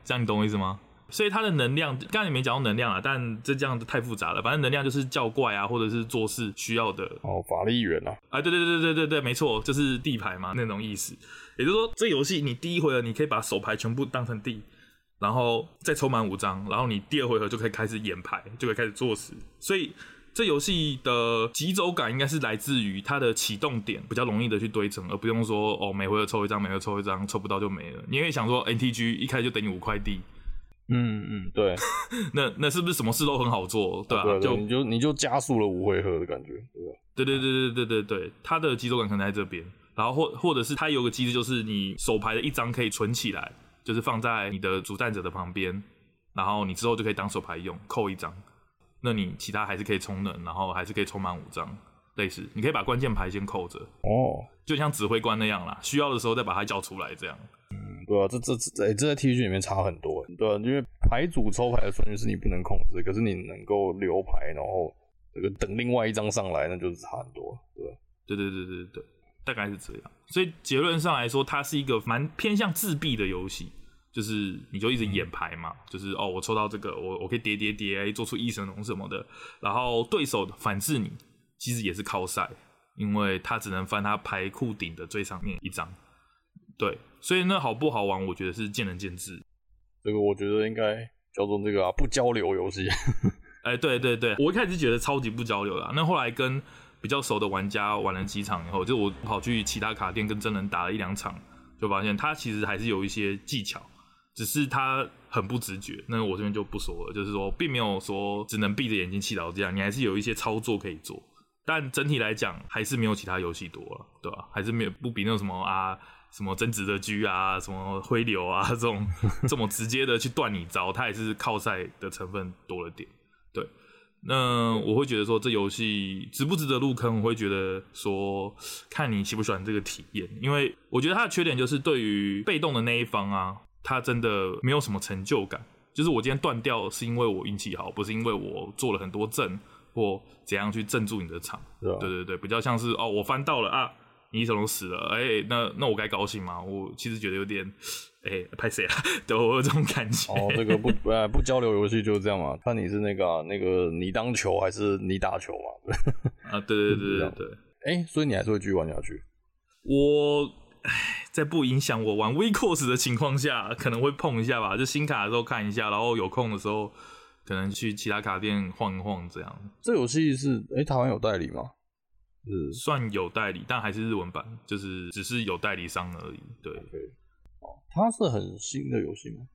这样你懂我意思吗？所以它的能量，刚才你没讲到能量啊，但这这样子太复杂了。反正能量就是叫怪啊，或者是做事需要的。哦，法力源啊。啊，对对对对对对，没错，就是地牌嘛，那种意思。也就是说，这游戏你第一回合你可以把手牌全部当成地，然后再抽满五张，然后你第二回合就可以开始演牌，就可以开始做事。所以这游戏的急走感应该是来自于它的启动点比较容易的去堆成，而不用说哦每回合抽一张，每回合抽一张，抽不到就没了。你可以想说 NTG 一开始就等你五块地。嗯嗯，对，*laughs* 那那是不是什么事都很好做，对吧、啊？对，对，就你就你就加速了五回合的感觉，对吧？对对对对对对对，它的节奏感可能在这边，然后或或者是它有个机制，就是你手牌的一张可以存起来，就是放在你的主战者的旁边，然后你之后就可以当手牌用，扣一张，那你其他还是可以充能，然后还是可以充满五张，类似，你可以把关键牌先扣着，哦，就像指挥官那样啦，需要的时候再把它叫出来，这样。对啊，这这这，哎、欸，这在 TCG 里面差很多，对啊，因为牌组抽牌的顺序是你不能控制，可是你能够留牌，然后这个等另外一张上来，那就是差很多，对吧？对对对对对，大概是这样。所以结论上来说，它是一个蛮偏向自闭的游戏，就是你就一直演牌嘛，嗯、就是哦，我抽到这个，我我可以叠叠叠，做出异神龙什么的，然后对手反制你，其实也是靠赛，因为他只能翻他牌库顶的最上面一张，对。所以那好不好玩，我觉得是见仁见智。这个我觉得应该叫做这个啊，不交流游戏。*laughs* 哎，对对对，我一开始觉得超级不交流的，那后来跟比较熟的玩家玩了几场以后，就我跑去其他卡店跟真人打了一两场，就发现他其实还是有一些技巧，只是他很不直觉。那我这边就不说了，就是说并没有说只能闭着眼睛祈祷这样，你还是有一些操作可以做。但整体来讲，还是没有其他游戏多了，对吧？还是没有不比那种什么啊。什么真值的狙啊，什么灰流啊，*laughs* 这种 *laughs* 这么直接的去断你招，它也是靠赛的成分多了点。对，那我会觉得说这游戏值不值得入坑，我会觉得说看你喜不喜欢这个体验。因为我觉得它的缺点就是对于被动的那一方啊，它真的没有什么成就感。就是我今天断掉是因为我运气好，不是因为我做了很多阵，或怎样去镇住你的场。对对对，比较像是哦，我翻到了啊，你一手龙死了，哎、欸，那那我该高兴吗？我其实觉得有点，哎、欸，拍谁啊？*laughs* 对我有这种感觉。哦，这个不呃不交流游戏就是这样嘛，看你是那个、啊、那个你当球还是你打球嘛？对 *laughs* 啊，对对对对对。哎、欸，所以你还是会继续玩下去？我。唉，在不影响我玩 WeCourse 的情况下，可能会碰一下吧。就新卡的时候看一下，然后有空的时候，可能去其他卡店晃一晃这样。这游戏是哎、欸，台湾有代理吗？是算有代理，但还是日文版，就是只是有代理商而已。对，okay. 哦，它是很新的游戏吗？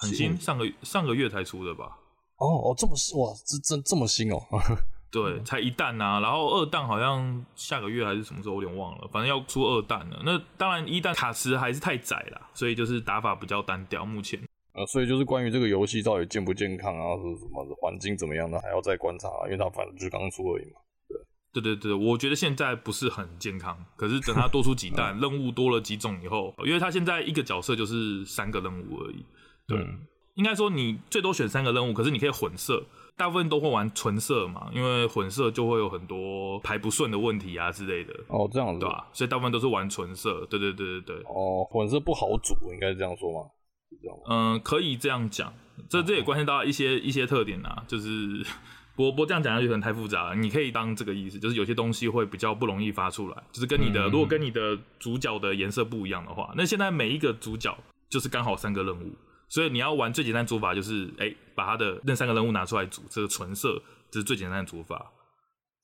很新，上个上个月才出的吧？哦哦，这么新哇，这这这么新哦。*laughs* 对，才一弹啊，然后二弹好像下个月还是什么时候，我有点忘了，反正要出二弹了。那当然一弹卡池还是太窄了，所以就是打法比较单调。目前，呃，所以就是关于这个游戏到底健不健康啊，是什么环境怎么样的，还要再观察，因为它反正就是刚出而已嘛。对，对对对，我觉得现在不是很健康，可是等他多出几弹，*laughs* 任务多了几种以后，因为他现在一个角色就是三个任务而已。对，嗯、应该说你最多选三个任务，可是你可以混色。大部分都会玩纯色嘛，因为混色就会有很多排不顺的问题啊之类的。哦，这样子，对吧？所以大部分都是玩纯色。对对对对对。哦，混色不好组，应该是这样说吗？嗯，可以这样讲。这这也关系到一些一些特点啊，就是不不这样讲下去可能太复杂了。你可以当这个意思，就是有些东西会比较不容易发出来，就是跟你的、嗯、如果跟你的主角的颜色不一样的话，那现在每一个主角就是刚好三个任务。所以你要玩最简单组法就是，哎、欸，把他的那三个任务拿出来组，这个纯色，这是最简单的组法。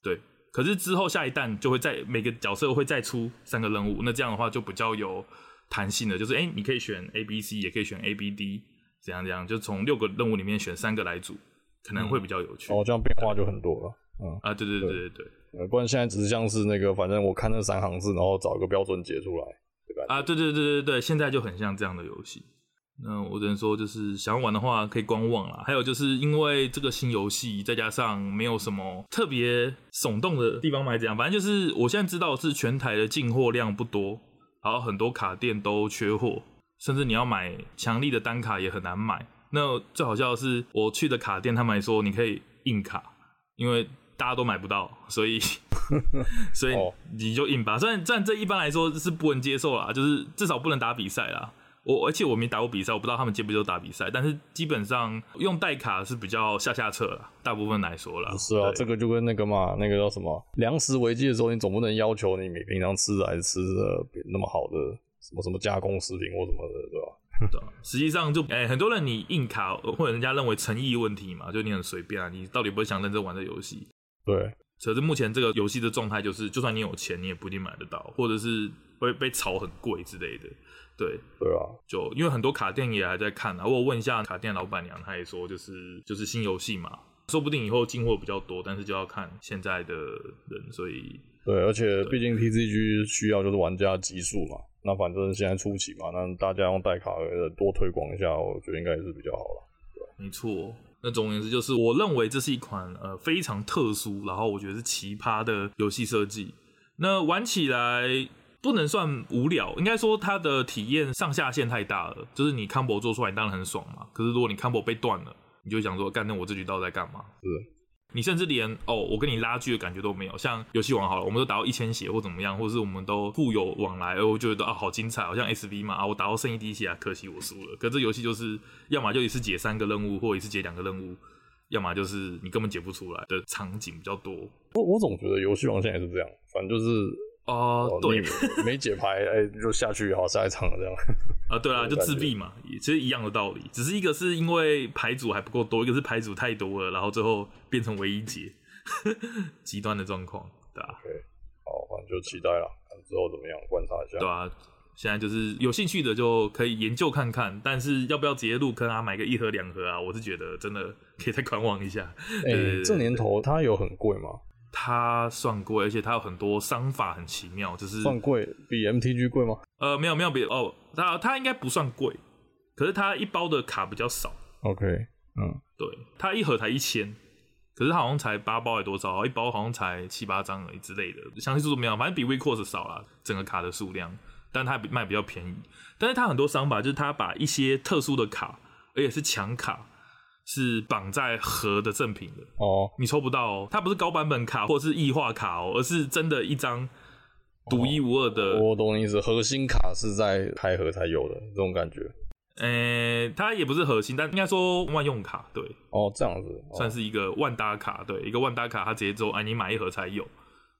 对，可是之后下一弹就会再每个角色会再出三个任务，那这样的话就比较有弹性的，就是哎、欸，你可以选 A、B、C，也可以选 A、B、D，怎样怎样，就从六个任务里面选三个来组，可能会比较有趣。嗯、哦，这样变化就很多了。嗯啊，对对对对对，呃，不然现在只是像是那个，反正我看那三行字，然后找一个标准解出来，对吧？啊，对对对对对，现在就很像这样的游戏。那我只能说，就是想要玩的话可以观望啦。还有就是因为这个新游戏，再加上没有什么特别耸动的地方嘛，这样，反正就是我现在知道是全台的进货量不多，然后很多卡店都缺货，甚至你要买强力的单卡也很难买。那最好笑的是，我去的卡店，他们还说你可以印卡，因为大家都买不到，所以 *laughs* 所以你就印吧。虽然虽然这一般来说是不能接受啦，就是至少不能打比赛啦。我而且我没打过比赛，我不知道他们接不接受打比赛。但是基本上用代卡是比较下下策了，大部分来说了。是啊，这个就跟那个嘛，那个叫什么粮食危机的时候，你总不能要求你每平常吃的还是吃的那么好的什么什么加工食品或什么的，对吧？对，实际上就哎、欸，很多人你硬卡或者人家认为诚意问题嘛，就你很随便啊，你到底不会想认真玩这游戏？对。可是目前这个游戏的状态就是，就算你有钱，你也不一定买得到，或者是会被炒很贵之类的。对对啊，就因为很多卡店也还在看啊，我问一下卡店老板娘，她也说就是就是新游戏嘛，说不定以后进货比较多，但是就要看现在的人，所以对，而且毕竟 TCG 需要就是玩家基数嘛，那反正现在初期嘛，那大家用代卡多推广一下，我觉得应该也是比较好了。没错，那总而言之就是，我认为这是一款呃非常特殊，然后我觉得是奇葩的游戏设计，那玩起来。不能算无聊，应该说它的体验上下限太大了。就是你 combo 做出来，你当然很爽嘛。可是如果你 combo 被断了，你就想说，干，那我这局到底在干嘛？是，你甚至连哦，我跟你拉锯的感觉都没有。像游戏王好了，我们都打到一千血或怎么样，或者是我们都互有往来，而我觉得啊，好精彩，好像 SV 嘛啊，我打到剩一滴血啊，可惜我输了。可这游戏就是，要么就一次解三个任务，或一次解两个任务，要么就是你根本解不出来的场景比较多。我我总觉得游戏王现在是这样，反正就是。哦，对，没解牌，哎、欸，就下去好下一场了这样。啊，对啊，*laughs* 就自闭嘛，其实一样的道理，只是一个是因为牌组还不够多，一个是牌组太多了，然后最后变成唯一解，*laughs* 极端的状况，对啊。OK，好，反正就期待了，看之后怎么样，观察一下。对啊，现在就是有兴趣的就可以研究看看，但是要不要直接入坑啊，买个一盒两盒啊？我是觉得真的可以再 *laughs* 观望一下。哎、欸，这年头它有很贵吗？它算贵，而且它有很多商法很奇妙，就是算贵，比 MTG 贵吗？呃，没有没有比哦，它它应该不算贵，可是它一包的卡比较少。OK，嗯，对，它一盒才一千，可是它好像才八包还多少，一包好像才七八张而已之类的，详细数字没有，反正比 WeCourse 少啦，整个卡的数量，但它卖比较便宜，但是它很多商法就是它把一些特殊的卡，而且是强卡。是绑在盒的赠品的哦，你抽不到哦，它不是高版本卡或者是异化卡哦，而是真的一张独一无二的。哦、我懂你意思，核心卡是在开盒才有的这种感觉。呃、欸，它也不是核心，但应该说万用卡，对。哦，这样子，哦、算是一个万搭卡，对，一个万搭卡，它直接就，哎，你买一盒才有，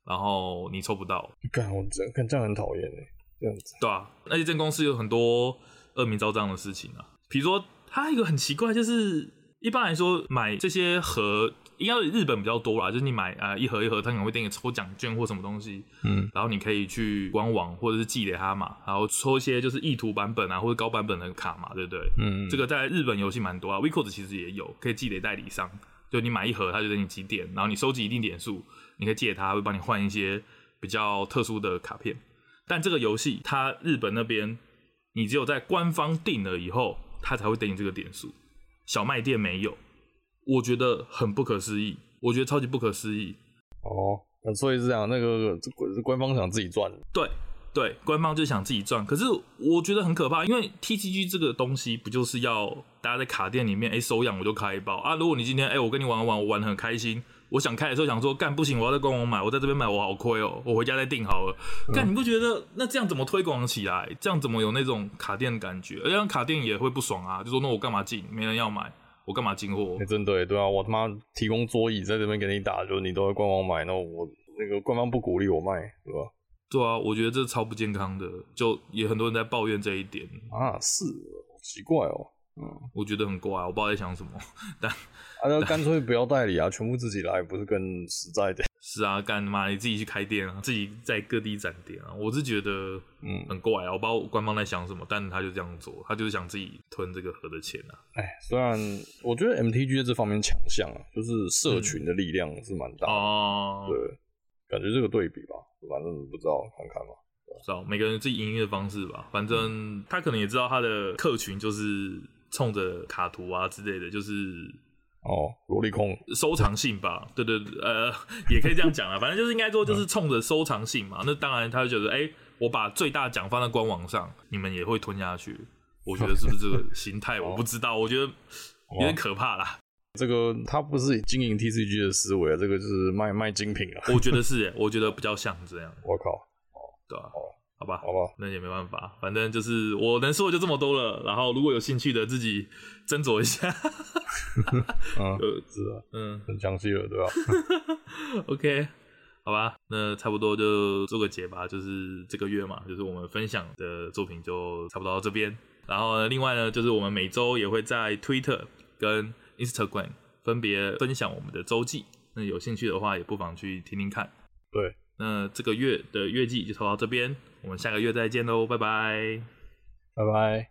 然后你抽不到。干，我真看这样很讨厌哎，这样子。对啊，而且这公司有很多恶名昭彰的事情啊，比如说，它一个很奇怪，就是。一般来说，买这些盒应该日本比较多啦，就是你买啊、呃、一盒一盒，他可能会给你抽奖券或什么东西，嗯，然后你可以去官网或者是寄给他嘛，然后抽一些就是意图版本啊或者高版本的卡嘛，对不对？嗯，这个在日本游戏蛮多啊，WICOS 其实也有，可以寄给代理商，就你买一盒，他就给你几点，然后你收集一定点数，你可以借给他，会帮你换一些比较特殊的卡片。但这个游戏，它日本那边你只有在官方定了以后，他才会给你这个点数。小卖店没有，我觉得很不可思议，我觉得超级不可思议。哦，那所以是这样，那个这官方想自己赚。对对，官方就想自己赚。可是我觉得很可怕，因为 TCG 这个东西不就是要大家在卡店里面，哎，手痒我就开一包啊。如果你今天哎，我跟你玩玩，我玩得很开心。我想开的时候想说，干不行，我要在官网买，我在这边买我好亏哦，我回家再订好了。干、嗯、你不觉得那这样怎么推广起来？这样怎么有那种卡店的感觉？而且卡店也会不爽啊，就说那我干嘛进？没人要买，我干嘛进货？欸、真对对啊，我他妈提供桌椅在这边给你打，就是你都在官网买，那我那个官方不鼓励我卖，对吧？对啊，我觉得这超不健康的，就也很多人在抱怨这一点啊，是奇怪哦。嗯，我觉得很怪，我不知道在想什么，*laughs* 但啊，那干脆不要代理啊，全部自己来，不是更实在的？*laughs* 是啊，干嘛你自己去开店啊，自己在各地展店啊，我是觉得嗯很怪啊，我不知道官方在想什么，但他就这样做，他就是想自己吞这个盒的钱啊。哎，虽然我觉得 MTG 在这方面强项啊，就是社群的力量是蛮大的，哦、嗯，对，感觉这个对比吧，反正不知道看看吧，不知道每个人自己营运的方式吧，反正他可能也知道他的客群就是。冲着卡图啊之类的，就是哦，萝莉控收藏性吧，对对对，呃，*laughs* 也可以这样讲啊，反正就是应该说就是冲着收藏性嘛。那当然，他就觉得，哎、欸，我把最大奖放在官网上，你们也会吞下去。我觉得是不是这个心态？*laughs* 我不知道，我觉得有点可怕啦。这个他不是经营 TCG 的思维啊，这个就是卖卖精品啊。我觉得是，*laughs* 我觉得比较像这样。我靠，哦，对啊。好吧，好吧，那也没办法，反正就是我能说的就这么多了。然后如果有兴趣的，自己斟酌一下。*laughs* 嗯，是啊，嗯，很详细了，对吧？*laughs* OK，好吧，那差不多就做个结吧。就是这个月嘛，就是我们分享的作品就差不多到这边。然后呢，另外呢，就是我们每周也会在 Twitter 跟 Instagram 分别分享我们的周记。那有兴趣的话，也不妨去听听看。对，那这个月的月记就抽到这边。我们下个月再见喽，拜拜，拜拜。